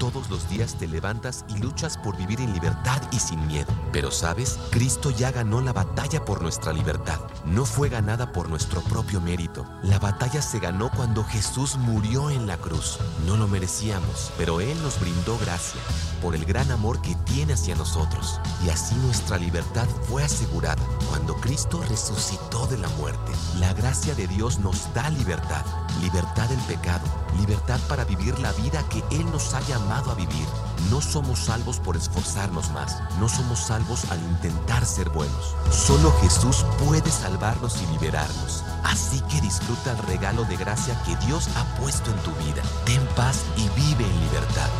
todos los días te levantas y luchas por vivir en libertad y sin miedo. Pero sabes, Cristo ya ganó la batalla por nuestra libertad. No fue ganada por nuestro propio mérito. La batalla se ganó cuando Jesús murió en la cruz. No lo merecíamos, pero Él nos brindó gracia por el gran amor que tiene hacia nosotros. Y así nuestra libertad fue asegurada. Cuando Cristo resucitó de la muerte, la gracia de Dios nos da libertad. Libertad del pecado, libertad para vivir la vida que Él nos ha llamado a vivir. No somos salvos por esforzarnos más, no somos salvos al intentar ser buenos. Solo Jesús puede salvarnos y liberarnos. Así que disfruta el regalo de gracia que Dios ha puesto en tu vida. Ten paz y vive en libertad.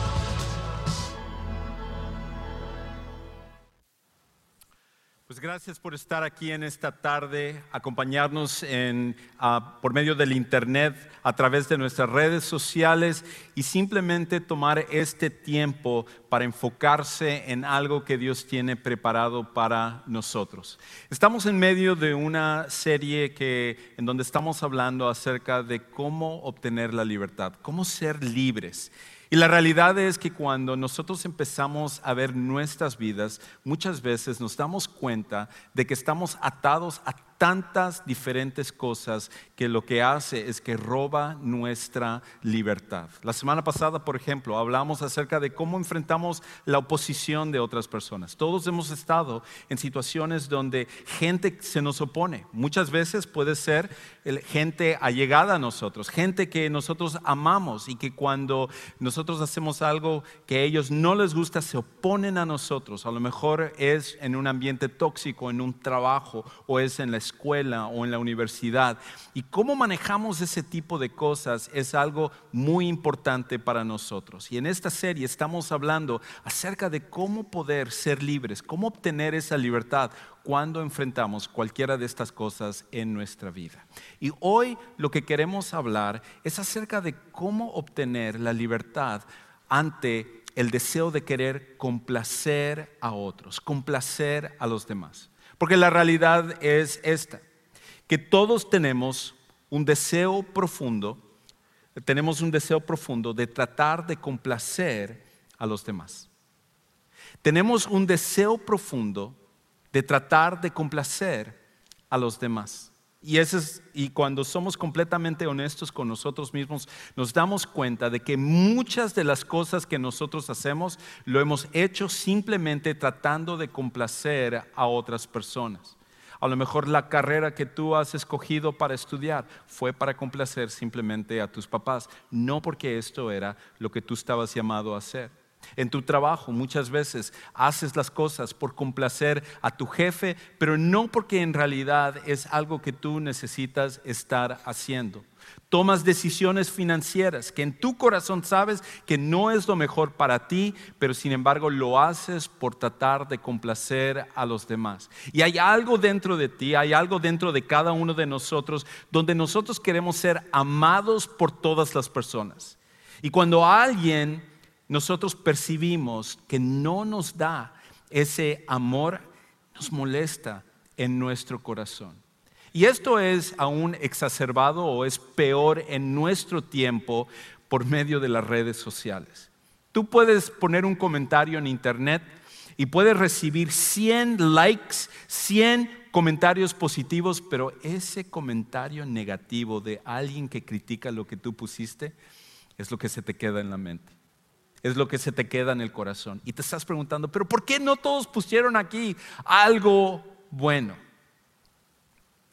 Gracias por estar aquí en esta tarde, acompañarnos en, ah, por medio del Internet, a través de nuestras redes sociales y simplemente tomar este tiempo para enfocarse en algo que Dios tiene preparado para nosotros. Estamos en medio de una serie que, en donde estamos hablando acerca de cómo obtener la libertad, cómo ser libres. Y la realidad es que cuando nosotros empezamos a ver nuestras vidas, muchas veces nos damos cuenta de que estamos atados a tantas diferentes cosas que lo que hace es que roba nuestra libertad. La semana pasada, por ejemplo, hablamos acerca de cómo enfrentamos la oposición de otras personas. Todos hemos estado en situaciones donde gente se nos opone. Muchas veces puede ser gente allegada a nosotros, gente que nosotros amamos y que cuando nosotros hacemos algo que a ellos no les gusta, se oponen a nosotros. A lo mejor es en un ambiente tóxico, en un trabajo o es en la escuela o en la universidad. Y cómo manejamos ese tipo de cosas es algo muy importante para nosotros. Y en esta serie estamos hablando acerca de cómo poder ser libres, cómo obtener esa libertad cuando enfrentamos cualquiera de estas cosas en nuestra vida. Y hoy lo que queremos hablar es acerca de cómo obtener la libertad ante el deseo de querer complacer a otros, complacer a los demás. Porque la realidad es esta, que todos tenemos un deseo profundo, tenemos un deseo profundo de tratar de complacer a los demás. Tenemos un deseo profundo de tratar de complacer a los demás. Y, cuando somos completamente honestos con nosotros mismos, nos damos cuenta de que muchas de las cosas que nosotros hacemos lo hemos hecho simplemente tratando de complacer a otras personas. A lo mejor la carrera que tú has escogido para estudiar fue para complacer simplemente a tus papás, no porque esto era lo que tú estabas llamado a hacer. En tu trabajo muchas veces haces las cosas por complacer a tu jefe, pero no porque en realidad es algo que tú necesitas estar haciendo. Tomas decisiones financieras que en tu corazón sabes que no es lo mejor para ti, pero sin embargo lo haces por tratar de complacer a los demás. Y hay algo dentro de ti, hay algo dentro de cada uno de nosotros donde nosotros queremos ser amados por todas las personas. Y cuando alguien nosotros percibimos que no nos da ese amor, nos molesta en nuestro corazón. Y esto es aún exacerbado o es peor en nuestro tiempo por medio de las redes sociales. Tú puedes poner un comentario en internet y puedes recibir 100 likes, 100 comentarios positivos, pero ese comentario negativo de alguien que critica lo que tú pusiste es lo que se te queda en la mente es lo que se te queda en el corazón. Y te estás preguntando, pero ¿por qué no todos pusieron aquí algo bueno?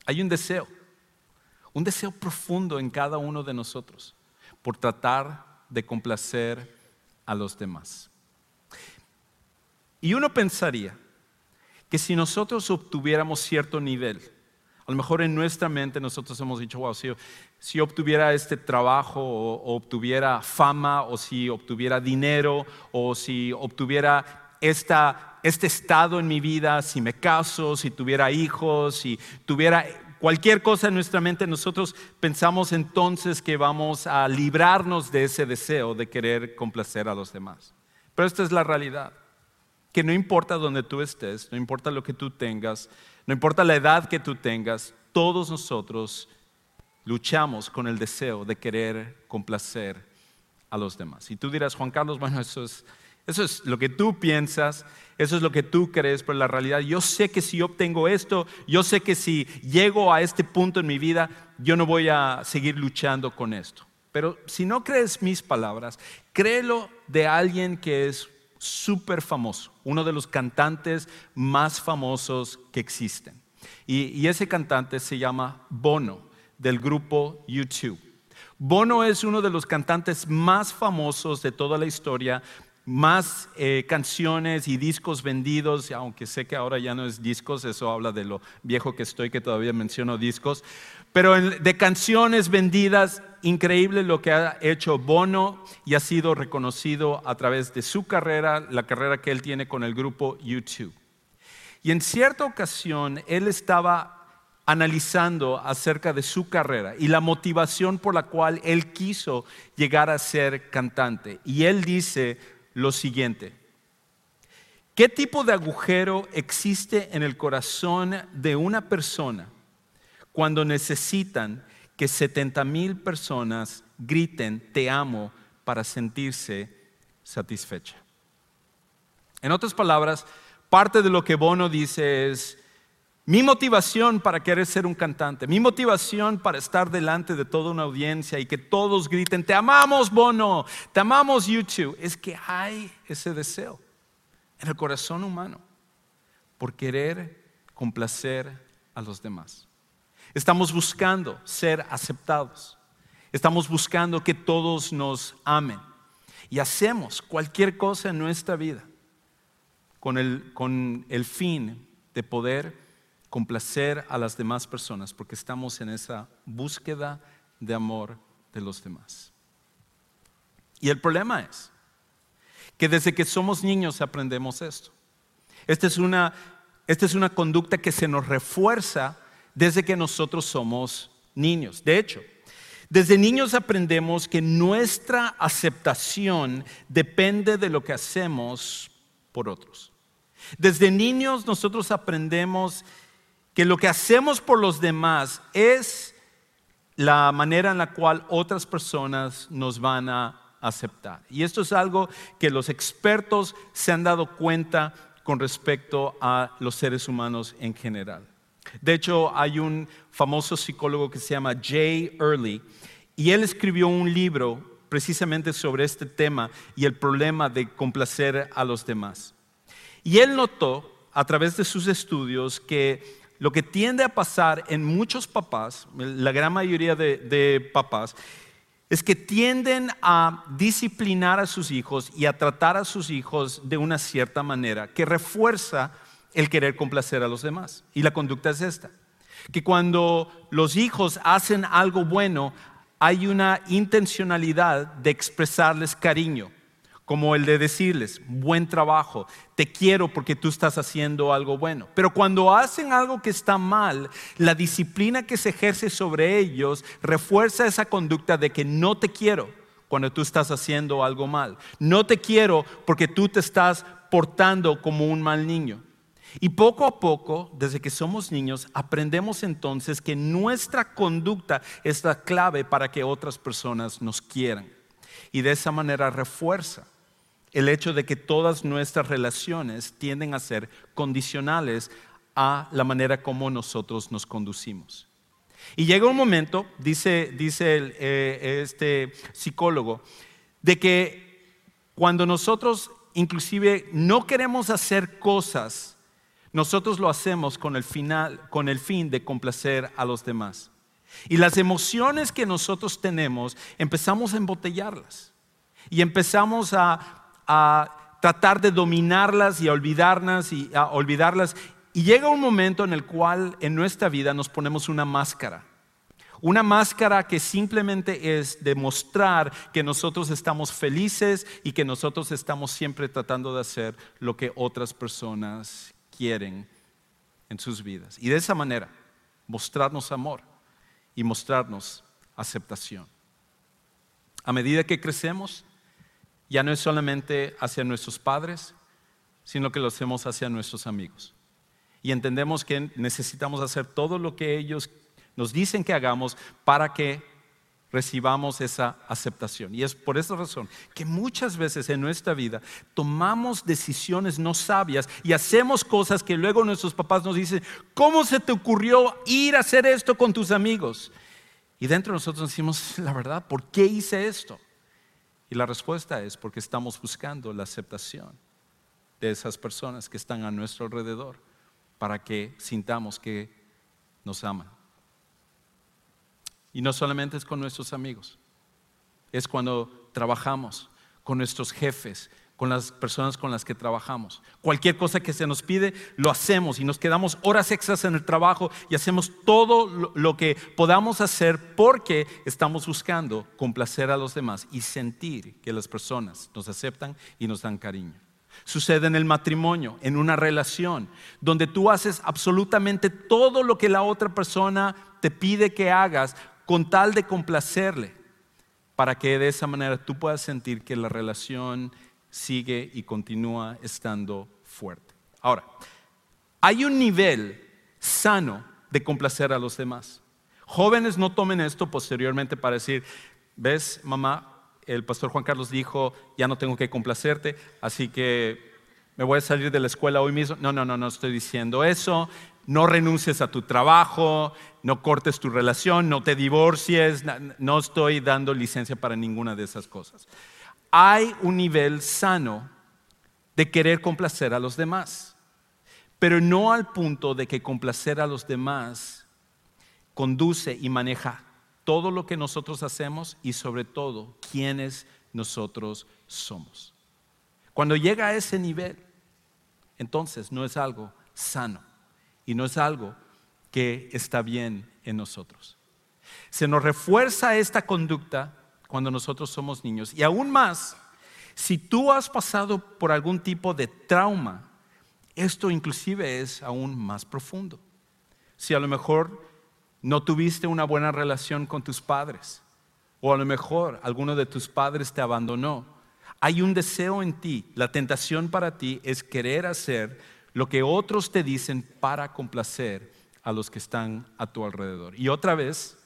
Hay un deseo, un deseo profundo en cada uno de nosotros por tratar de complacer a los demás. Y uno pensaría que si nosotros obtuviéramos cierto nivel, a lo mejor en nuestra mente nosotros hemos dicho, wow, si, obtuviera este trabajo o, obtuviera fama o si obtuviera dinero o si obtuviera este estado en mi vida, si me caso, si tuviera hijos, si tuviera cualquier cosa en nuestra mente, nosotros pensamos entonces que vamos a librarnos de ese deseo de querer complacer a los demás. Pero esta es la realidad, que no importa donde tú estés, no importa lo que tú tengas, no importa la edad que tú tengas, todos nosotros luchamos con el deseo de querer complacer a los demás. Y tú dirás, Juan Carlos, bueno, eso es, eso es lo que tú piensas, eso es lo que tú crees, pero la realidad, yo sé que si obtengo esto, yo sé que si llego a este punto en mi vida, yo no voy a seguir luchando con esto. Pero si no crees mis palabras, créelo de alguien que es súper famoso, uno de los cantantes más famosos que existen. Y, y, ese cantante se llama Bono, del grupo YouTube. Bono es uno de los cantantes más famosos de toda la historia, más eh, canciones y discos vendidos, aunque sé que ahora ya no es discos, eso habla de lo viejo que estoy, que todavía menciono discos, pero de canciones vendidas, increíble lo que ha hecho Bono y ha sido reconocido a través de su carrera, la carrera que él tiene con el grupo YouTube. Y en cierta ocasión él estaba analizando acerca de su carrera y la motivación por la cual él quiso llegar a ser cantante. Y él dice lo siguiente, ¿qué tipo de agujero existe en el corazón de una persona cuando necesitan que 70 mil personas griten te amo para sentirse satisfecha? En otras palabras, parte de lo que Bono dice es, mi motivación para querer ser un cantante, mi motivación para estar delante de toda una audiencia y que todos griten, te amamos Bono, te amamos YouTube, es que hay ese deseo en el corazón humano por querer complacer a los demás. Estamos buscando ser aceptados, estamos buscando que todos nos amen y hacemos cualquier cosa en nuestra vida con el, con el fin de poder complacer a las demás personas porque estamos en esa búsqueda de amor de los demás. Y el problema es que desde que somos niños aprendemos esto. Esta es una, esta es una conducta que se nos refuerza desde que nosotros somos niños. De hecho, desde niños aprendemos que nuestra aceptación depende de lo que hacemos por otros. Desde niños nosotros aprendemos que lo que hacemos por los demás es la manera en la cual otras personas nos van a aceptar. Y esto es algo que los expertos se han dado cuenta con respecto a los seres humanos en general. De hecho, hay un famoso psicólogo que se llama Jay Early y él escribió un libro precisamente sobre este tema y el problema de complacer a los demás. Y él notó a través de sus estudios que lo que tiende a pasar en muchos papás, la gran mayoría de, papás, es que tienden a disciplinar a sus hijos y a tratar a sus hijos de una cierta manera que refuerza el querer complacer a los demás. Y la conducta es esta, que cuando los hijos hacen algo bueno, hay una intencionalidad de expresarles cariño como el de decirles, buen trabajo, te quiero porque tú estás haciendo algo bueno. Pero cuando hacen algo que está mal, la disciplina que se ejerce sobre ellos refuerza esa conducta de que no te quiero cuando tú estás haciendo algo mal. No te quiero porque tú te estás portando como un mal niño. Y poco a poco, desde que somos niños, aprendemos entonces que nuestra conducta es la clave para que otras personas nos quieran. Y de esa manera refuerza el hecho de que todas nuestras relaciones tienden a ser condicionales a la manera como nosotros nos conducimos. Y llega un momento, dice, dice eh, este psicólogo, de que cuando nosotros inclusive no queremos hacer cosas, nosotros lo hacemos con el, final, con el fin de complacer a los demás. Y las emociones que nosotros tenemos empezamos a embotellarlas y empezamos a a tratar de dominarlas y a olvidarlas y a olvidarlas. Y llega un momento en el cual en nuestra vida nos ponemos una máscara. Una máscara que simplemente es demostrar que nosotros estamos felices y que nosotros estamos siempre tratando de hacer lo que otras personas quieren en sus vidas. Y de esa manera, mostrarnos amor y mostrarnos aceptación. A medida que crecemos, ya no es solamente hacia nuestros padres, sino que lo hacemos hacia nuestros amigos. Y entendemos que necesitamos hacer todo lo que ellos nos dicen que hagamos para que recibamos esa aceptación. Y es por esa razón que muchas veces en nuestra vida tomamos decisiones no sabias y hacemos cosas que luego nuestros papás nos dicen, ¿cómo se te ocurrió ir a hacer esto con tus amigos? Y dentro de nosotros decimos, la verdad, ¿por qué hice esto? Y la respuesta es porque estamos buscando la aceptación de esas personas que están a nuestro alrededor para que sintamos que nos aman. Y no solamente es con nuestros amigos, es cuando trabajamos con nuestros jefes, con las personas con las que trabajamos. Cualquier cosa que se nos pide, lo hacemos y nos quedamos horas extras en el trabajo y hacemos todo lo que podamos hacer porque estamos buscando complacer a los demás y sentir que las personas nos aceptan y nos dan cariño. Sucede en el matrimonio, en una relación, donde tú haces absolutamente todo lo que la otra persona te pide que hagas con tal de complacerle, para que de esa manera tú puedas sentir que la relación sigue y continúa estando fuerte. Ahora, hay un nivel sano de complacer a los demás. Jóvenes no tomen esto posteriormente para decir, ves, mamá, el pastor Juan Carlos dijo, ya no tengo que complacerte, así que me voy a salir de la escuela hoy mismo. No, no, no, no estoy diciendo eso. No renuncies a tu trabajo, no cortes tu relación, no te divorcies, no estoy dando licencia para ninguna de esas cosas hay un nivel sano de querer complacer a los demás, pero no al punto de que complacer a los demás conduce y maneja todo lo que nosotros hacemos y sobre todo quiénes nosotros somos. Cuando llega a ese nivel, entonces no es algo sano y no es algo que está bien en nosotros. Se nos refuerza esta conducta cuando nosotros somos niños. Y aún más, si tú has pasado por algún tipo de trauma, esto inclusive es aún más profundo. Si a lo mejor no tuviste una buena relación con tus padres, o a lo mejor alguno de tus padres te abandonó, hay un deseo en ti, la tentación para ti es querer hacer lo que otros te dicen para complacer a los que están a tu alrededor. Y otra vez,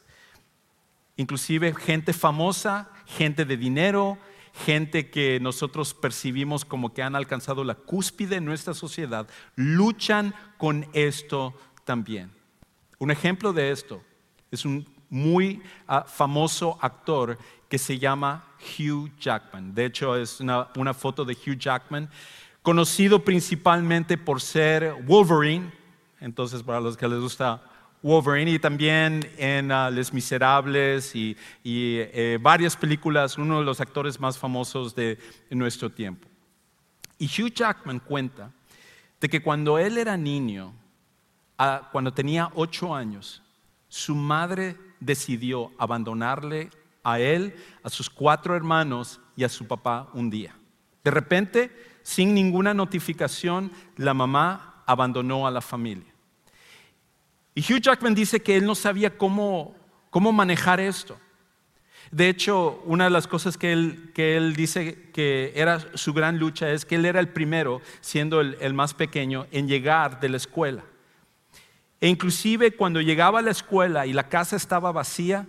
inclusive gente famosa, gente de dinero, gente que nosotros percibimos como que han alcanzado la cúspide en nuestra sociedad, luchan con esto también. Un ejemplo de esto es un muy ah, famoso actor que se llama Hugh Jackman. De hecho, es una, una foto de Hugh Jackman, conocido principalmente por ser Wolverine. Entonces, para los que les gusta Wolverine y también en uh, Les Miserables y, eh, varias películas, uno de los actores más famosos de, nuestro tiempo. Y Hugh Jackman cuenta de que cuando él era niño, cuando tenía ocho años, su madre decidió abandonarle a él, a sus cuatro hermanos y a su papá un día. De repente, sin ninguna notificación, la mamá abandonó a la familia. Y Hugh Jackman dice que él no sabía cómo, manejar esto. De hecho, una de las cosas que él, dice que era su gran lucha es que él era el primero, siendo el más pequeño, en llegar de la escuela. E inclusive cuando llegaba a la escuela y la casa estaba vacía,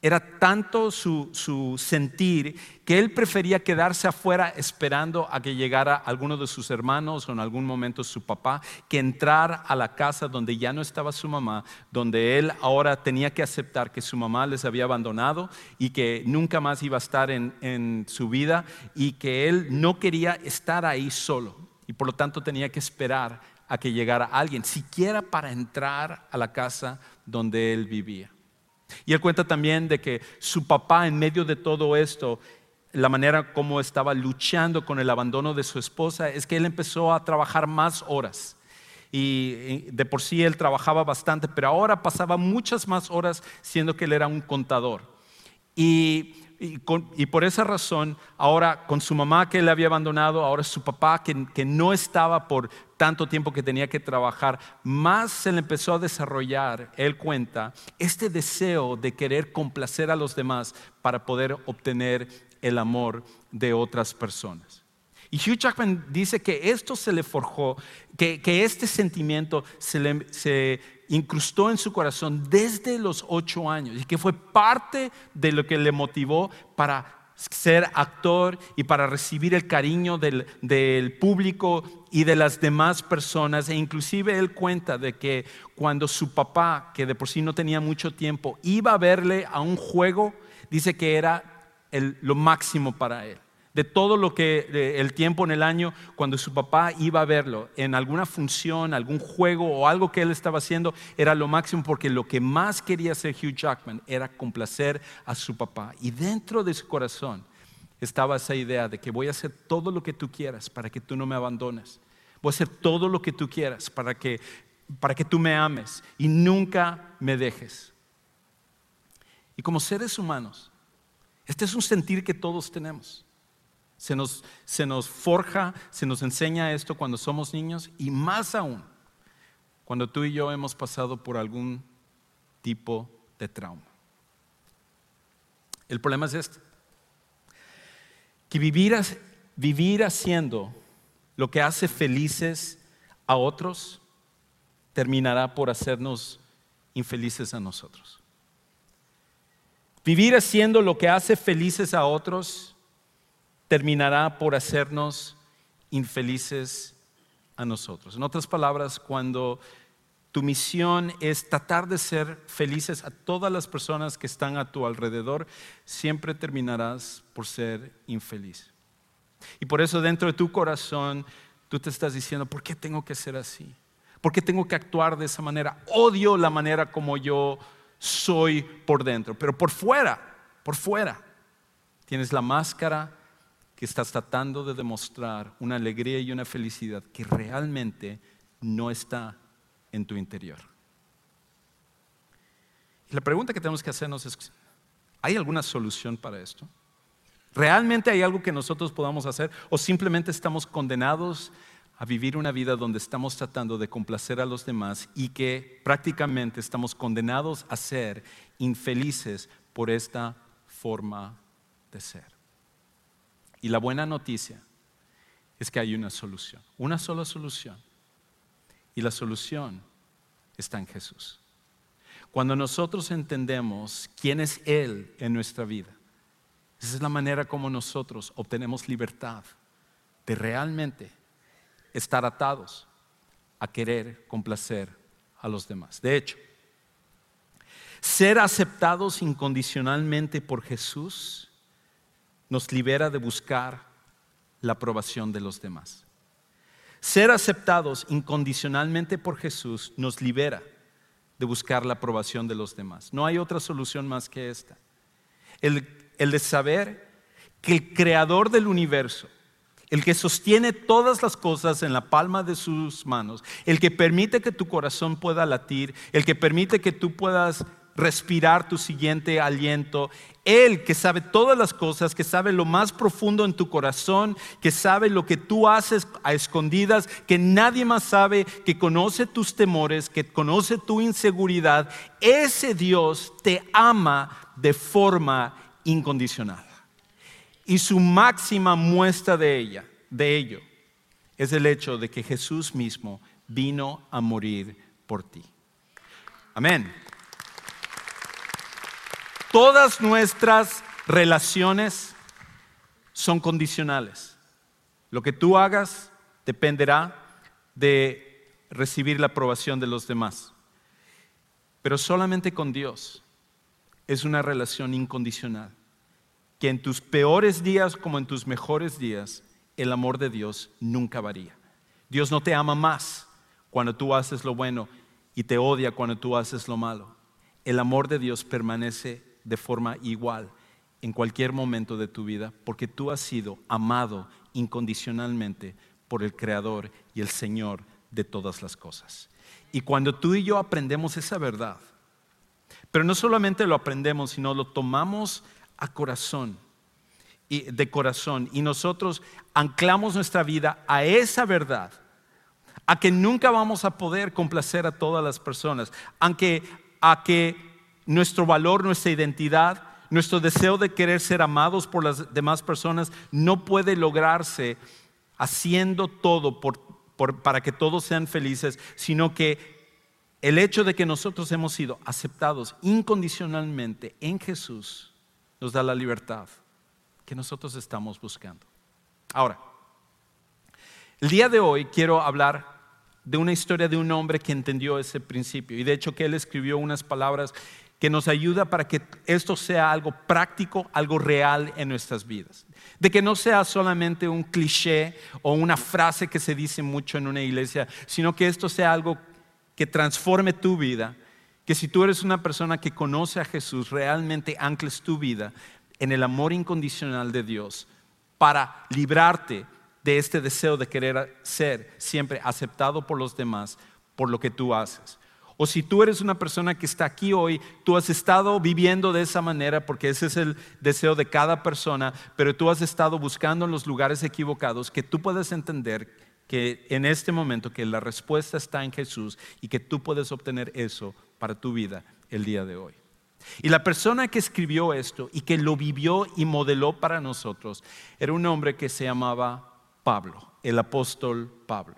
era tanto su, sentir que él prefería quedarse afuera esperando a que llegara alguno de sus hermanos o en algún momento su papá, que entrar a la casa donde ya no estaba su mamá, donde él ahora tenía que aceptar que su mamá les había abandonado y que nunca más iba a estar en, en su vida y que él no quería estar ahí solo y por lo tanto tenía que esperar a que llegara alguien, siquiera para entrar a la casa donde él vivía. Y él cuenta también de que su papá en medio de todo esto, la manera como estaba luchando con el abandono de su esposa, es que él empezó a trabajar más horas. Y de por sí él trabajaba bastante, pero ahora pasaba muchas más horas siendo que él era un contador. Y y, por esa razón, ahora con su mamá que él había abandonado, ahora su papá que, no estaba por tanto tiempo que tenía que trabajar, más se le empezó a desarrollar, él cuenta, este deseo de querer complacer a los demás para poder obtener el amor de otras personas. Y Hugh Jackman dice que esto se le forjó, que, que este sentimiento se, le, se incrustó en su corazón desde los ocho años y que fue parte de lo que le motivó para ser actor y para recibir el cariño del, del, público y de las demás personas. E inclusive él cuenta de que cuando su papá, que de por sí no tenía mucho tiempo, iba a verle a un juego, dice que era lo máximo para él de todo lo que el tiempo en el año cuando su papá iba a verlo en alguna función, algún juego o algo que él estaba haciendo era lo máximo porque lo que más quería hacer Hugh Jackman era complacer a su papá y dentro de su corazón estaba esa idea de que voy a hacer todo lo que tú quieras para que tú no me abandones. Voy a hacer todo lo que tú quieras para que para que tú me ames y nunca me dejes. Y como seres humanos, este es un sentir que todos tenemos. Se nos, se nos forja, se nos enseña esto cuando somos niños y más aún cuando tú y yo hemos pasado por algún tipo de trauma. El problema es este, que vivir, vivir haciendo lo que hace felices a otros terminará por hacernos infelices a nosotros. Vivir haciendo lo que hace felices a otros terminará por hacernos infelices a nosotros. En otras palabras, cuando tu misión es tratar de ser felices a todas las personas que están a tu alrededor, siempre terminarás por ser infeliz. Y por eso dentro de tu corazón tú te estás diciendo, ¿por qué tengo que ser así? ¿Por qué tengo que actuar de esa manera? Odio la manera como yo soy por dentro, pero por fuera, por fuera, tienes la máscara que estás tratando de demostrar una alegría y una felicidad que realmente no está en tu interior. Y la pregunta que tenemos que hacernos es, ¿hay alguna solución para esto? ¿Realmente hay algo que nosotros podamos hacer o simplemente estamos condenados a vivir una vida donde estamos tratando de complacer a los demás y que prácticamente estamos condenados a ser infelices por esta forma de ser? Y la buena noticia es que hay una solución, una sola solución. Y la solución está en Jesús. Cuando nosotros entendemos quién es Él en nuestra vida, esa es la manera como nosotros obtenemos libertad de realmente estar atados a querer complacer a los demás. De hecho, ser aceptados incondicionalmente por Jesús nos libera de buscar la aprobación de los demás. Ser aceptados incondicionalmente por Jesús nos libera de buscar la aprobación de los demás. No hay otra solución más que esta. El, de saber que el creador del universo, el que sostiene todas las cosas en la palma de sus manos, el que permite que tu corazón pueda latir, el que permite que tú puedas respirar tu siguiente aliento. Él que sabe todas las cosas, que sabe lo más profundo en tu corazón, que sabe lo que tú haces a escondidas, que nadie más sabe, que conoce tus temores, que conoce tu inseguridad. Ese Dios te ama de forma incondicional. Y su máxima muestra de ella, de ello, es el hecho de que Jesús mismo vino a morir por ti. Amén. Todas nuestras relaciones son condicionales. Lo que tú hagas dependerá de recibir la aprobación de los demás. Pero solamente con Dios es una relación incondicional. Que en tus peores días como en tus mejores días, el amor de Dios nunca varía. Dios no te ama más cuando tú haces lo bueno y te odia cuando tú haces lo malo. El amor de Dios permanece de forma igual en cualquier momento de tu vida, porque tú has sido amado incondicionalmente por el Creador y el Señor de todas las cosas. Y cuando tú y yo aprendemos esa verdad, pero no solamente lo aprendemos, sino lo tomamos a corazón y de corazón y nosotros anclamos nuestra vida a esa verdad, a que nunca vamos a poder complacer a todas las personas, aunque a que nuestro valor, nuestra identidad, nuestro deseo de querer ser amados por las demás personas no puede lograrse haciendo todo para que todos sean felices, sino que el hecho de que nosotros hemos sido aceptados incondicionalmente en Jesús nos da la libertad que nosotros estamos buscando. Ahora, el día de hoy quiero hablar de una historia de un hombre que entendió ese principio y de hecho que él escribió unas palabras que nos ayuda para que esto sea algo práctico, algo real en nuestras vidas. De que no sea solamente un cliché o una frase que se dice mucho en una iglesia, sino que esto sea algo que transforme tu vida, que si tú eres una persona que conoce a Jesús, realmente ancles tu vida en el amor incondicional de Dios para librarte de este deseo de querer ser siempre aceptado por los demás por lo que tú haces. O si tú eres una persona que está aquí hoy, tú has estado viviendo de esa manera porque ese es el deseo de cada persona, pero tú has estado buscando en los lugares equivocados, que tú puedes entender que en este momento que la respuesta está en Jesús y que tú puedes obtener eso para tu vida el día de hoy. Y la persona que escribió esto y que lo vivió y modeló para nosotros era un hombre que se llamaba Pablo, el apóstol Pablo.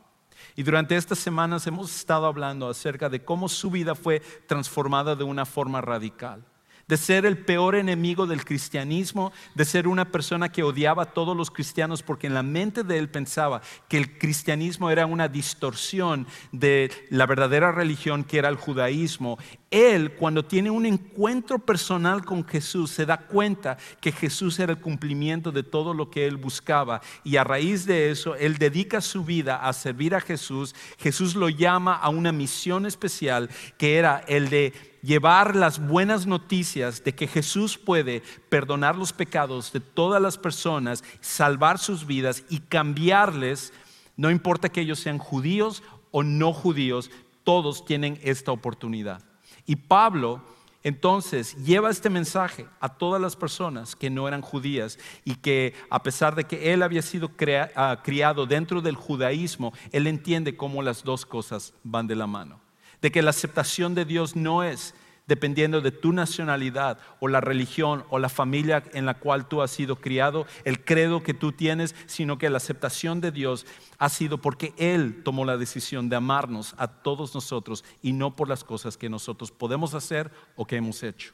Y durante estas semanas hemos estado hablando acerca de cómo su vida fue transformada de una forma radical de ser el peor enemigo del cristianismo, de ser una persona que odiaba a todos los cristianos porque en la mente de él pensaba que el cristianismo era una distorsión de la verdadera religión que era el judaísmo. Él, cuando tiene un encuentro personal con Jesús, se da cuenta que Jesús era el cumplimiento de todo lo que él buscaba. Y a raíz de eso, él dedica su vida a servir a Jesús. Jesús lo llama a una misión especial que era el de llevar las buenas noticias de que Jesús puede perdonar los pecados de todas las personas, salvar sus vidas y cambiarles, no importa que ellos sean judíos o no judíos, todos tienen esta oportunidad. Y Pablo entonces lleva este mensaje a todas las personas que no eran judías y que a pesar de que él había sido ah, criado dentro del judaísmo, él entiende cómo las dos cosas van de la mano de que la aceptación de Dios no es dependiendo de tu nacionalidad o la religión o la familia en la cual tú has sido criado, el credo que tú tienes, sino que la aceptación de Dios ha sido porque Él tomó la decisión de amarnos a todos nosotros y no por las cosas que nosotros podemos hacer o que hemos hecho.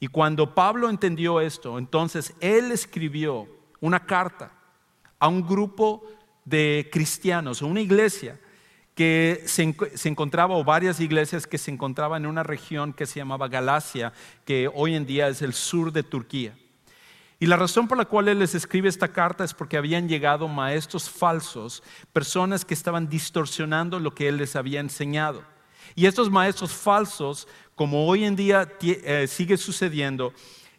Y cuando Pablo entendió esto, entonces Él escribió una carta a un grupo de cristianos, a una iglesia que se, encontraba, o varias iglesias que se encontraban en una región que se llamaba Galacia, que hoy en día es el sur de Turquía. Y la razón por la cual él les escribe esta carta es porque habían llegado maestros falsos, personas que estaban distorsionando lo que él les había enseñado. Y estos maestros falsos, como hoy en día eh, sigue sucediendo,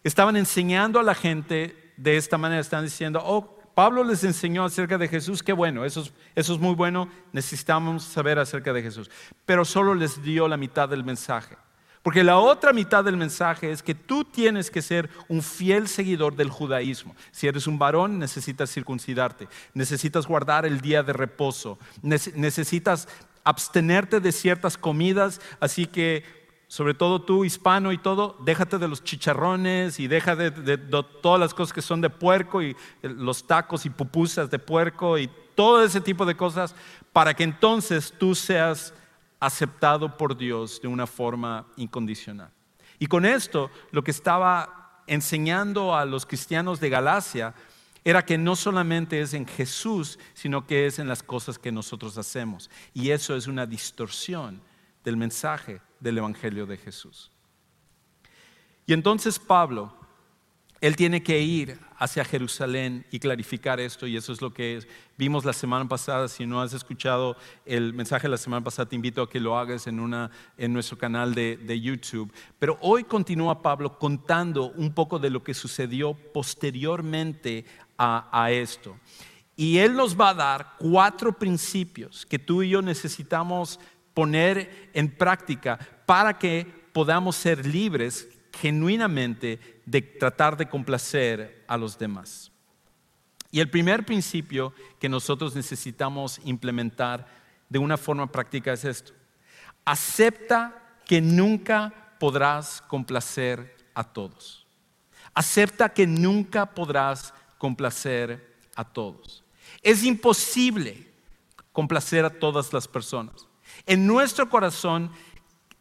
estaban enseñando a la gente de esta manera, están diciendo, oh, Pablo les enseñó acerca de Jesús, qué bueno, eso es, eso es muy bueno, necesitamos saber acerca de Jesús, pero solo les dio la mitad del mensaje. Porque la otra mitad del mensaje es que tú tienes que ser un fiel seguidor del judaísmo. Si eres un varón, necesitas circuncidarte, necesitas guardar el día de reposo, necesitas abstenerte de ciertas comidas, así que sobre todo tú hispano y todo, déjate de los chicharrones y deja de, todas las cosas que son de puerco y eh, los tacos y pupusas de puerco y todo ese tipo de cosas para que entonces tú seas aceptado por Dios de una forma incondicional. Y con esto lo que estaba enseñando a los cristianos de Galacia era que no solamente es en Jesús, sino que es en las cosas que nosotros hacemos. Y eso es una distorsión del mensaje del Evangelio de Jesús. Y entonces Pablo, él tiene que ir hacia Jerusalén y clarificar esto, y eso es lo que vimos la semana pasada. Si no has escuchado el mensaje de la semana pasada, te invito a que lo hagas en, una, en nuestro canal de, de YouTube. Pero hoy continúa Pablo contando un poco de lo que sucedió posteriormente a, a esto. Y él nos va a dar cuatro principios que tú y yo necesitamos poner en práctica para que podamos ser libres genuinamente de tratar de complacer a los demás. Y el primer principio que nosotros necesitamos implementar de una forma práctica es esto. Acepta que nunca podrás complacer a todos. Acepta que nunca podrás complacer a todos. Es imposible complacer a todas las personas. En nuestro corazón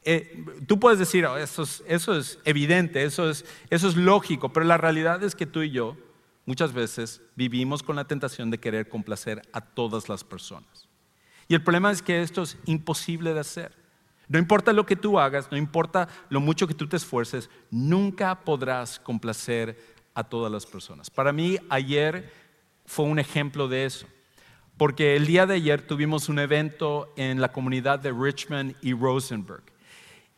eh, tú puedes decir, oh, eso, es, eso, es, evidente, eso es, eso es lógico, pero la realidad es que tú y yo muchas veces vivimos con la tentación de querer complacer a todas las personas. Y el problema es que esto es imposible de hacer. No importa lo que tú hagas, no importa lo mucho que tú te esfuerces, nunca podrás complacer a todas las personas. Para mí ayer fue un ejemplo de eso, porque el día de ayer tuvimos un evento en la comunidad de Richmond y Rosenberg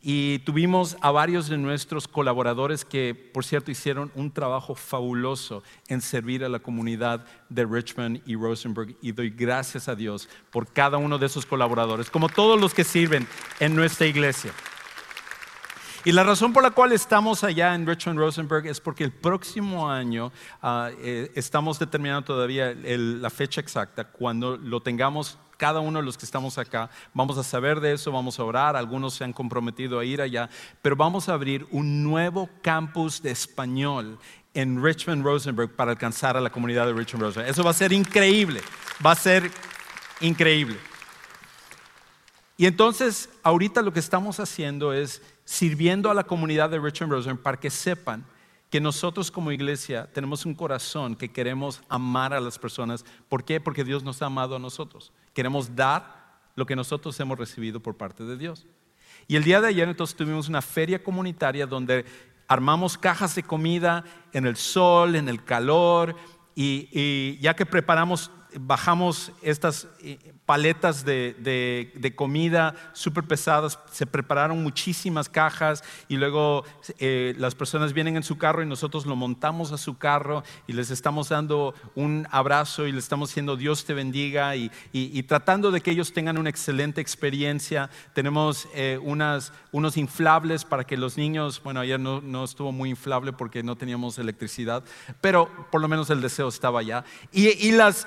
y tuvimos a varios de nuestros colaboradores que, por cierto, hicieron un trabajo fabuloso en servir a la comunidad de Richmond y Rosenberg. Y doy gracias a Dios por cada uno de esos colaboradores, como todos los que sirven en nuestra iglesia. Y la razón por la cual estamos allá en Richmond Rosenberg es porque el próximo año ah, eh, estamos determinando todavía la fecha exacta. Cuando lo tengamos cada uno de los que estamos acá, vamos a saber de eso, vamos a orar, algunos se han comprometido a ir allá, pero vamos a abrir un nuevo campus de español en Richmond Rosenberg para alcanzar a la comunidad de Richmond Rosenberg. Eso va a ser increíble, va a ser increíble. Y entonces, ahorita lo que estamos haciendo es sirviendo a la comunidad de Richmond Rosenberg para que sepan que nosotros como iglesia tenemos un corazón que queremos amar a las personas. ¿Por qué? Porque Dios nos ha amado a nosotros. Queremos dar lo que nosotros hemos recibido por parte de Dios. Y el día de ayer entonces tuvimos una feria comunitaria donde armamos cajas de comida en el sol, en el calor, y, y ya que preparamos bajamos estas eh, paletas de, comida súper pesadas, se prepararon muchísimas cajas y luego eh, las personas vienen en su carro y nosotros lo montamos a su carro y les estamos dando un abrazo y les estamos diciendo Dios te bendiga y, tratando de que ellos tengan una excelente experiencia. Tenemos eh, unas, unos inflables para que los niños, bueno, ayer no, no estuvo muy inflable porque no teníamos electricidad, pero por lo menos el deseo estaba allá. Y, y las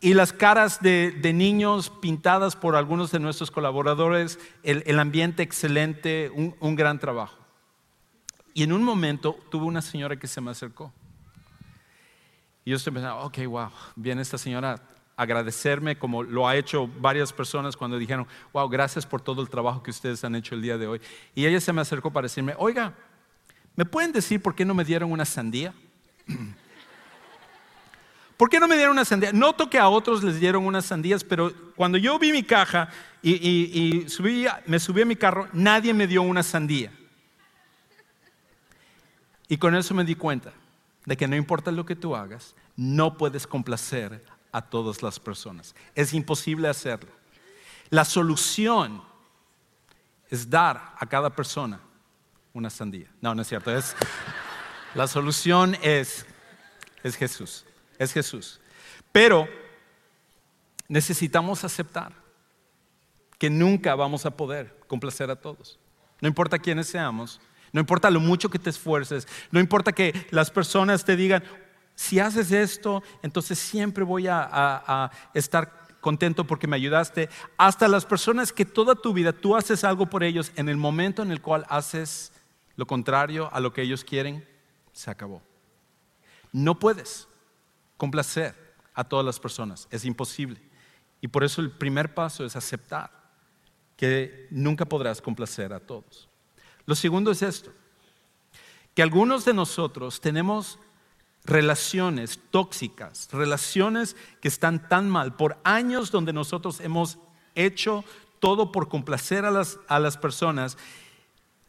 y las caras de, niños pintadas por algunos de nuestros colaboradores, el, ambiente excelente, un, gran trabajo. Y en un momento tuve una señora que se me acercó. Y yo estoy pensando, ok, wow, viene esta señora a agradecerme como lo ha hecho varias personas cuando dijeron, wow, gracias por todo el trabajo que ustedes han hecho el día de hoy. Y ella se me acercó para decirme, oiga, ¿me pueden decir por qué no me dieron una sandía? ¿Por qué no me dieron una sandía? Noto que a otros les dieron unas sandías, pero cuando yo vi mi caja y, me subí a mi carro, nadie me dio una sandía. Y con eso me di cuenta de que no importa lo que tú hagas, no puedes complacer a todas las personas. Es imposible hacerlo. La solución es dar a cada persona una sandía. No, no es cierto. la solución es, es Jesús es Jesús. Pero necesitamos aceptar que nunca vamos a poder complacer a todos. No importa quiénes seamos, no importa lo mucho que te esfuerces, no importa que las personas te digan, si haces esto, entonces siempre voy a, estar contento porque me ayudaste. Hasta las personas que toda tu vida tú haces algo por ellos, en el momento en el cual haces lo contrario a lo que ellos quieren, se acabó. No puedes complacer a todas las personas, es imposible. Y por eso el primer paso es aceptar que nunca podrás complacer a todos. Lo segundo es esto, que algunos de nosotros tenemos relaciones tóxicas, relaciones que están tan mal por años donde nosotros hemos hecho todo por complacer a las, a las personas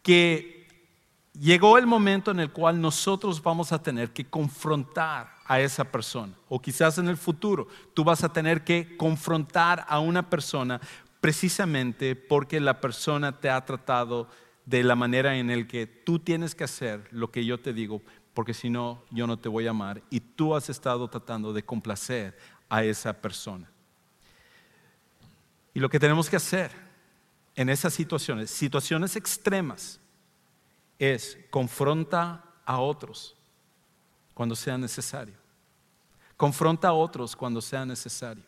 que llegó el momento en el cual nosotros vamos a tener que confrontar a esa persona. O quizás en el futuro tú vas a tener que confrontar a una persona precisamente porque la persona te ha tratado de la manera en la que tú tienes que hacer lo que yo te digo, porque si no, yo no te voy a amar. Y tú has estado tratando de complacer a esa persona. Y lo que tenemos que hacer en esas situaciones, situaciones extremas, es confronta a otros cuando sea necesario. Confronta a otros cuando sea necesario.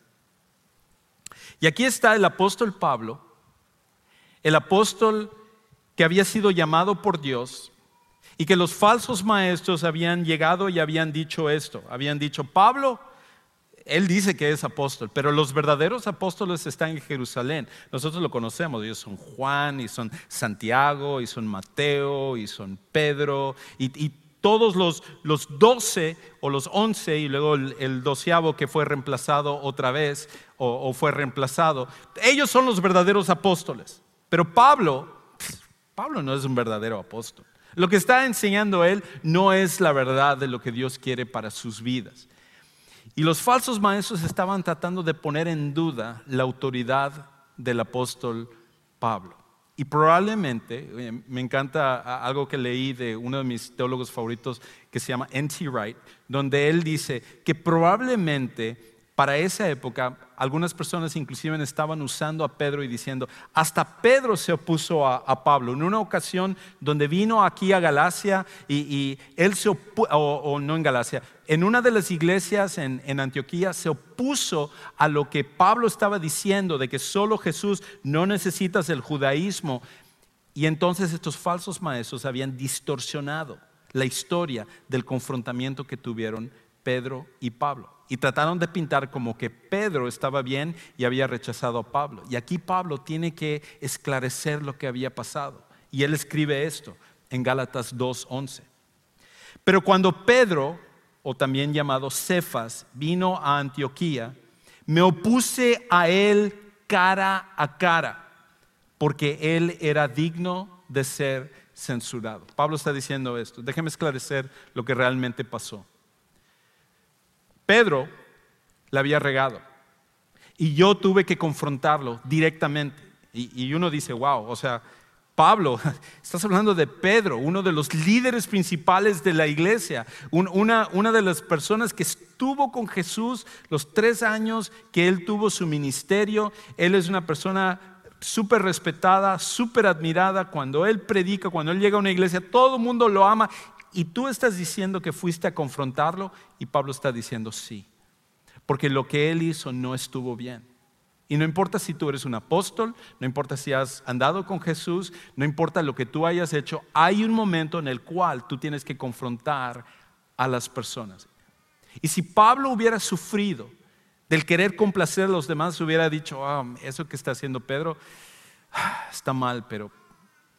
Y aquí está el apóstol Pablo, el apóstol que había sido llamado por Dios y que los falsos maestros habían llegado y habían dicho esto. Habían dicho, Pablo, él dice que es apóstol, pero los verdaderos apóstoles están en Jerusalén. Nosotros lo conocemos, ellos son Juan y son Santiago y son Mateo y son Pedro y, todos los, doce o los once y luego el, doceavo que fue reemplazado otra vez o, o fue reemplazado, ellos son los verdaderos apóstoles. Pero Pablo, Pablo no es un verdadero apóstol. Lo que está enseñando él no es la verdad de lo que Dios quiere para sus vidas. Y los falsos maestros estaban tratando de poner en duda la autoridad del apóstol Pablo. Y probablemente, me encanta algo que leí de uno de mis teólogos favoritos que se llama N.T. Wright, donde él dice que probablemente para esa época, algunas personas inclusive estaban usando a Pedro y diciendo, hasta Pedro se opuso a, Pablo. En una ocasión donde vino aquí a Galacia y, él se o, no en Galacia, en una de las iglesias en, en Antioquía se opuso a lo que Pablo estaba diciendo, de que solo Jesús no necesitas el judaísmo. Y entonces estos falsos maestros habían distorsionado la historia del confrontamiento que tuvieron Pedro y Pablo y trataron de pintar como que Pedro estaba bien y había rechazado a Pablo. Y aquí Pablo tiene que esclarecer lo que había pasado. Y él escribe esto en Gálatas 2.11. Pero cuando Pedro, o también llamado Cefas, vino a Antioquía, me opuse a él cara a cara, porque él era digno de ser censurado. Pablo está diciendo esto. Déjeme esclarecer lo que realmente pasó. Pedro la había regado y yo tuve que confrontarlo directamente. Y, uno dice, wow, o sea, Pablo, estás hablando de Pedro, uno de los líderes principales de la iglesia, una, una, de las personas que estuvo con Jesús los tres años que él tuvo su ministerio. Él es una persona súper respetada, súper admirada. Cuando él predica, cuando él llega a una iglesia, todo el mundo lo ama y tú estás diciendo que fuiste a confrontarlo y Pablo está diciendo sí, porque lo que él hizo no estuvo bien. Y no importa si tú eres un apóstol, no importa si has andado con Jesús, no importa lo que tú hayas hecho, hay un momento en el cual tú tienes que confrontar a las personas. Y si Pablo hubiera sufrido del querer complacer a los demás, hubiera dicho, ah, eso que está haciendo Pedro ah, está mal, pero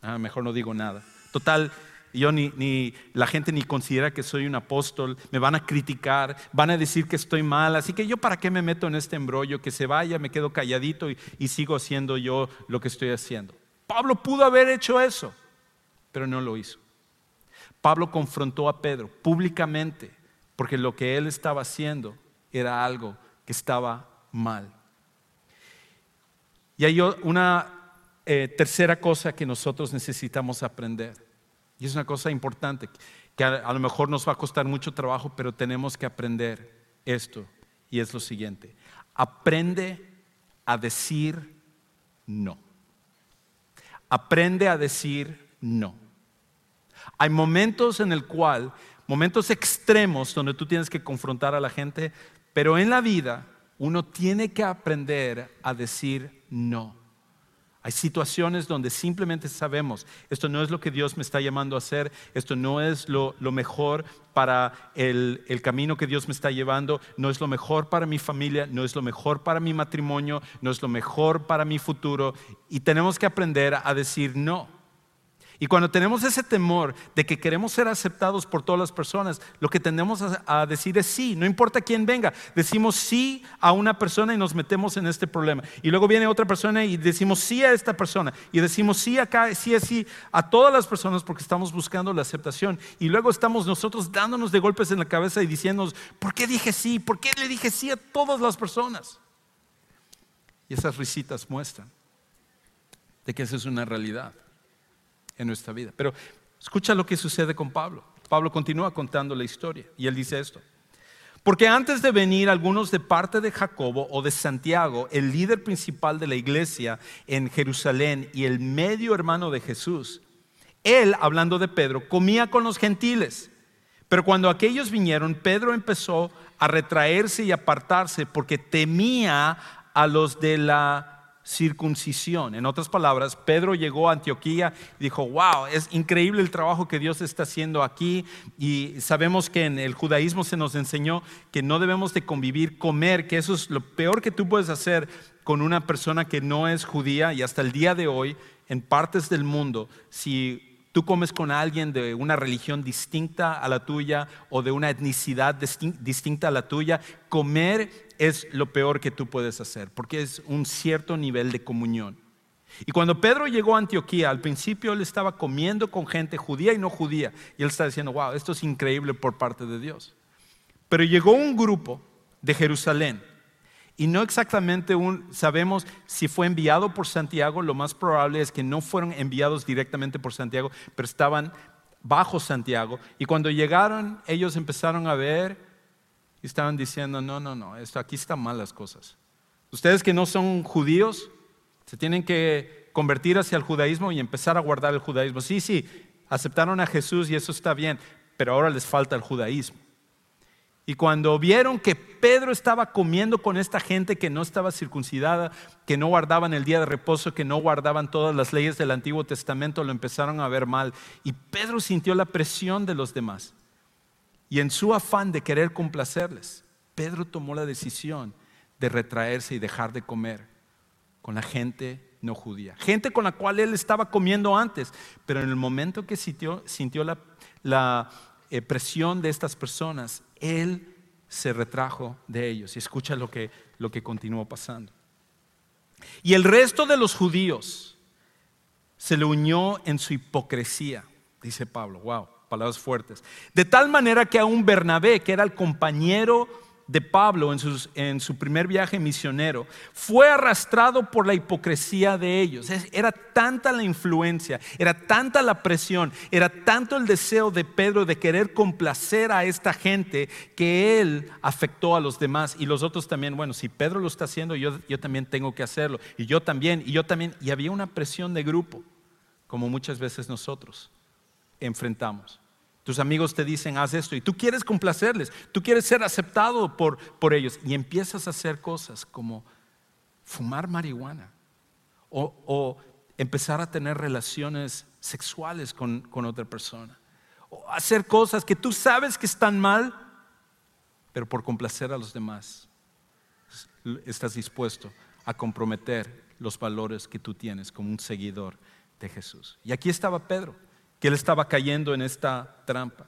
ah, mejor no digo nada. Total, yo ni, la gente ni considera que soy un apóstol, me van a criticar, van a decir que estoy mal, así que yo para qué me meto en este embrollo, que se vaya, me quedo calladito y, y sigo haciendo yo lo que estoy haciendo. Pablo pudo haber hecho eso, pero no lo hizo. Pablo confrontó a Pedro públicamente porque lo que él estaba haciendo era algo que estaba mal. Y hay una eh, tercera cosa que nosotros necesitamos aprender. Y es una cosa importante que a, lo mejor nos va a costar mucho trabajo, pero tenemos que aprender esto. Y es lo siguiente. Aprende a decir no. Aprende a decir no. Hay momentos en el cual, momentos extremos donde tú tienes que confrontar a la gente, pero en la vida uno tiene que aprender a decir no. Hay situaciones donde simplemente sabemos, esto no es lo que Dios me está llamando a hacer, esto no es lo, mejor para el, el, camino que Dios me está llevando, no es lo mejor para mi familia, no es lo mejor para mi matrimonio, no es lo mejor para mi futuro. Y tenemos que aprender a decir no. Y cuando tenemos ese temor de que queremos ser aceptados por todas las personas, lo que tendemos a, decir es sí, no importa quién venga. Decimos sí a una persona y nos metemos en este problema. Y luego viene otra persona y decimos sí a esta persona. Y decimos sí acá, sí sí a todas las personas porque estamos buscando la aceptación. Y luego estamos nosotros dándonos de golpes en la cabeza y diciéndonos, ¿por qué dije sí? ¿Por qué le dije sí a todas las personas? Y esas risitas muestran de que esa es una realidad en nuestra vida. Pero escucha lo que sucede con Pablo. Pablo continúa contando la historia y él dice esto. Porque antes de venir algunos de parte de Jacobo o de Santiago, el líder principal de la iglesia en Jerusalén y el medio hermano de Jesús, él, hablando de Pedro, comía con los gentiles. Pero cuando aquellos vinieron, Pedro empezó a retraerse y apartarse porque temía a los de la circuncisión. En otras palabras, Pedro llegó a Antioquía y dijo, wow, es increíble el trabajo que Dios está haciendo aquí y sabemos que en el judaísmo se nos enseñó que no debemos de convivir, comer, que eso es lo peor que tú puedes hacer con una persona que no es judía y hasta el día de hoy en partes del mundo, si tú comes con alguien de una religión distinta a la tuya o de una etnicidad distinta a la tuya, comer es lo peor que tú puedes hacer, porque es un cierto nivel de comunión. Y cuando Pedro llegó a Antioquía, al principio él estaba comiendo con gente judía y no judía, y él está diciendo, wow, esto es increíble por parte de Dios. Pero llegó un grupo de Jerusalén y no exactamente sabemos si fue enviado por Santiago, lo más probable es que no fueron enviados directamente por Santiago, pero estaban bajo Santiago. Y cuando llegaron, ellos empezaron a ver y estaban diciendo, no, no, no, esto aquí están mal las cosas. Ustedes que no son judíos, se tienen que convertir hacia el judaísmo y empezar a guardar el judaísmo. Sí, sí, aceptaron a Jesús y eso está bien, pero ahora les falta el judaísmo. Y cuando vieron que Pedro estaba comiendo con esta gente que no estaba circuncidada, que no guardaban el día de reposo, que no guardaban todas las leyes del Antiguo Testamento, lo empezaron a ver mal. Y Pedro sintió la presión de los demás. Y en su afán de querer complacerles, Pedro tomó la decisión de retraerse y dejar de comer con la gente no judía. Gente con la cual él estaba comiendo antes, pero en el momento que sintió, la, eh, presión de estas personas, él se retrajo de ellos. Y escucha lo que, lo que continuó pasando. Y el resto de los judíos se le unió en su hipocresía, dice Pablo. Wow, palabras fuertes. De tal manera que a un Bernabé, que era el compañero de Pablo en, su primer viaje misionero fue arrastrado por la hipocresía de ellos. Era tanta la influencia, era tanta la presión, era tanto el deseo de Pedro de querer complacer a esta gente que él afectó a los demás y los otros también. Bueno, si Pedro lo está haciendo, yo, yo también tengo que hacerlo. Y yo también, y yo también. Y había una presión de grupo, como muchas veces nosotros enfrentamos. Tus amigos te dicen, haz esto, y tú quieres complacerles, tú quieres ser aceptado por, por ellos, y empiezas a hacer cosas como fumar marihuana o, empezar a tener relaciones sexuales con, con otra persona, o hacer cosas que tú sabes que están mal, pero por complacer a los demás estás dispuesto a comprometer los valores que tú tienes como un seguidor de Jesús. Y aquí estaba Pedro que él estaba cayendo en esta trampa.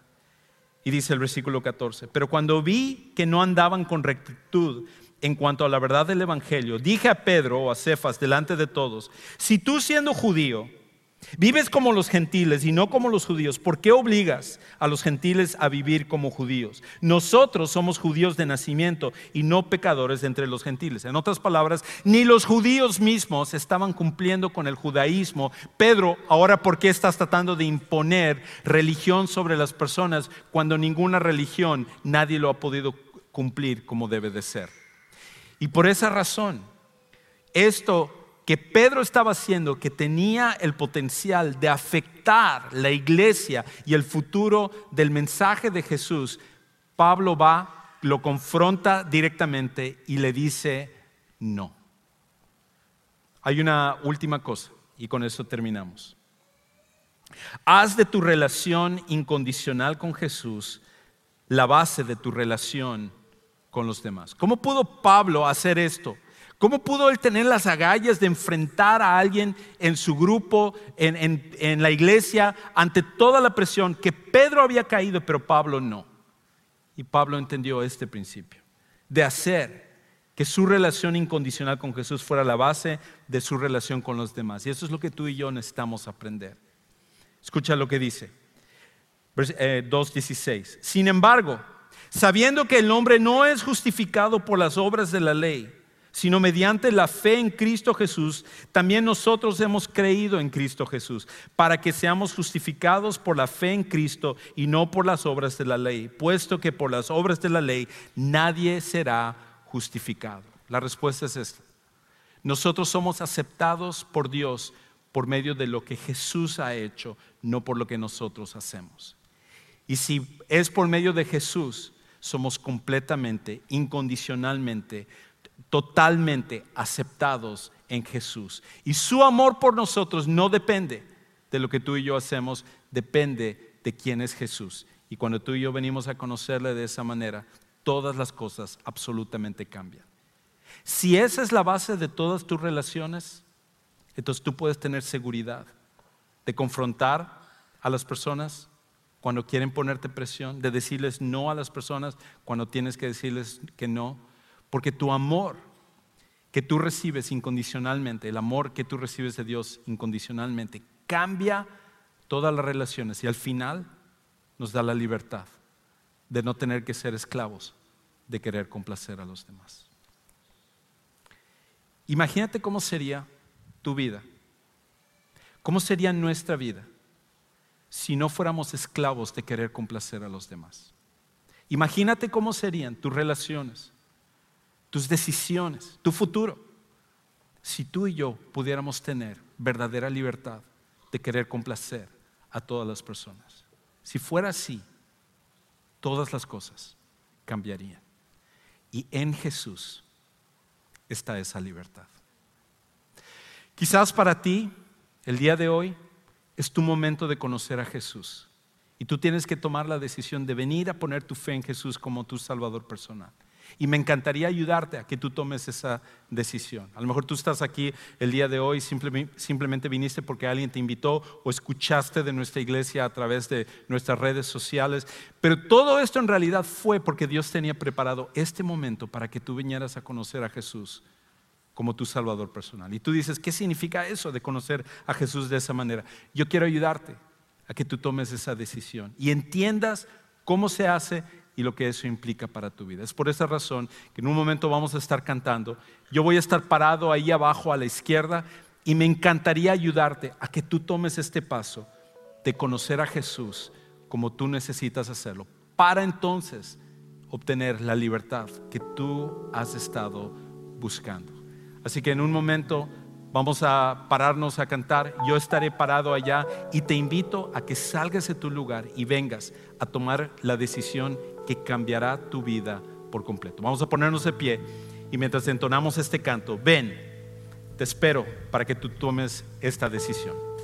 Y dice el versículo 14, pero cuando vi que no andaban con rectitud en cuanto a la verdad del Evangelio, dije a Pedro o a Cefas delante de todos, si tú siendo judío, Vives como los gentiles y no como los judíos. ¿Por qué obligas a los gentiles a vivir como judíos? Nosotros somos judíos de nacimiento y no pecadores entre los gentiles. En otras palabras, ni los judíos mismos estaban cumpliendo con el judaísmo. Pedro, ahora, ¿por qué estás tratando de imponer religión sobre las personas cuando ninguna religión nadie lo ha podido cumplir como debe de ser? Y por esa razón, esto que Pedro estaba haciendo que tenía el potencial de afectar la iglesia y el futuro del mensaje de Jesús, Pablo va, lo confronta directamente y le dice no. Hay una última cosa y con eso terminamos. Haz de tu relación incondicional con Jesús la base de tu relación con los demás. ¿Cómo pudo Pablo hacer esto? ¿Cómo pudo él tener las agallas de enfrentar a alguien en su grupo, en, la iglesia, ante toda la presión que Pedro había caído, pero Pablo no? Y Pablo entendió este principio, de hacer que su relación incondicional con Jesús fuera la base de su relación con los demás. Y eso es lo que tú y yo necesitamos aprender. Escucha lo que dice, 2.16. Eh, Sin embargo, sabiendo que el hombre no es justificado por las obras de la ley, sino mediante la fe en Cristo Jesús, también nosotros hemos creído en Cristo Jesús, para que seamos justificados por la fe en Cristo y no por las obras de la ley, puesto que por las obras de la ley nadie será justificado. La respuesta es esta. Nosotros somos aceptados por Dios por medio de lo que Jesús ha hecho, no por lo que nosotros hacemos. Y si es por medio de Jesús, somos completamente, incondicionalmente totalmente aceptados en Jesús. Y su amor por nosotros no depende de lo que tú y yo hacemos, depende de quién es Jesús. Y cuando tú y yo venimos a conocerle de esa manera, todas las cosas absolutamente cambian. Si esa es la base de todas tus relaciones, entonces tú puedes tener seguridad de confrontar a las personas cuando quieren ponerte presión, de decirles no a las personas cuando tienes que decirles que no, porque tu amor que tú recibes incondicionalmente, el amor que tú recibes de Dios incondicionalmente, cambia todas las relaciones y al final nos da la libertad de no tener que ser esclavos de querer complacer a los demás. Imagínate cómo sería tu vida, cómo sería nuestra vida si no fuéramos esclavos de querer complacer a los demás. Imagínate cómo serían tus relaciones, tus decisiones, tu futuro, si tú y yo pudiéramos tener verdadera libertad de querer complacer a todas las personas. Si fuera así, todas las cosas cambiarían. Y en Jesús está esa libertad. Quizás para ti, el día de hoy, es tu momento de conocer a Jesús. Y tú tienes que tomar la decisión de venir a poner tu fe en Jesús como tu Salvador personal. Y me encantaría ayudarte a que tú tomes esa decisión. A lo mejor tú estás aquí el día de hoy, simplemente, viniste porque alguien te invitó o escuchaste de nuestra iglesia a través de nuestras redes sociales. Pero todo esto en realidad fue porque Dios tenía preparado este momento para que tú vinieras a conocer a Jesús como tu Salvador personal. Y tú dices, ¿qué significa eso de conocer a Jesús de esa manera? Yo quiero ayudarte a que tú tomes esa decisión y entiendas cómo se hace y lo que eso implica para tu vida. Es por esa razón que en un momento vamos a estar cantando. Yo voy a estar parado ahí abajo a la izquierda y me encantaría ayudarte a que tú tomes este paso de conocer a Jesús como tú necesitas hacerlo, para entonces obtener la libertad que tú has estado buscando. Así que en un momento vamos a pararnos a cantar, yo estaré parado allá y te invito a que salgas de tu lugar y vengas a tomar la decisión que cambiará tu vida por completo. Vamos a ponernos de pie y mientras entonamos este canto, ven, te espero para que tú tomes esta decisión.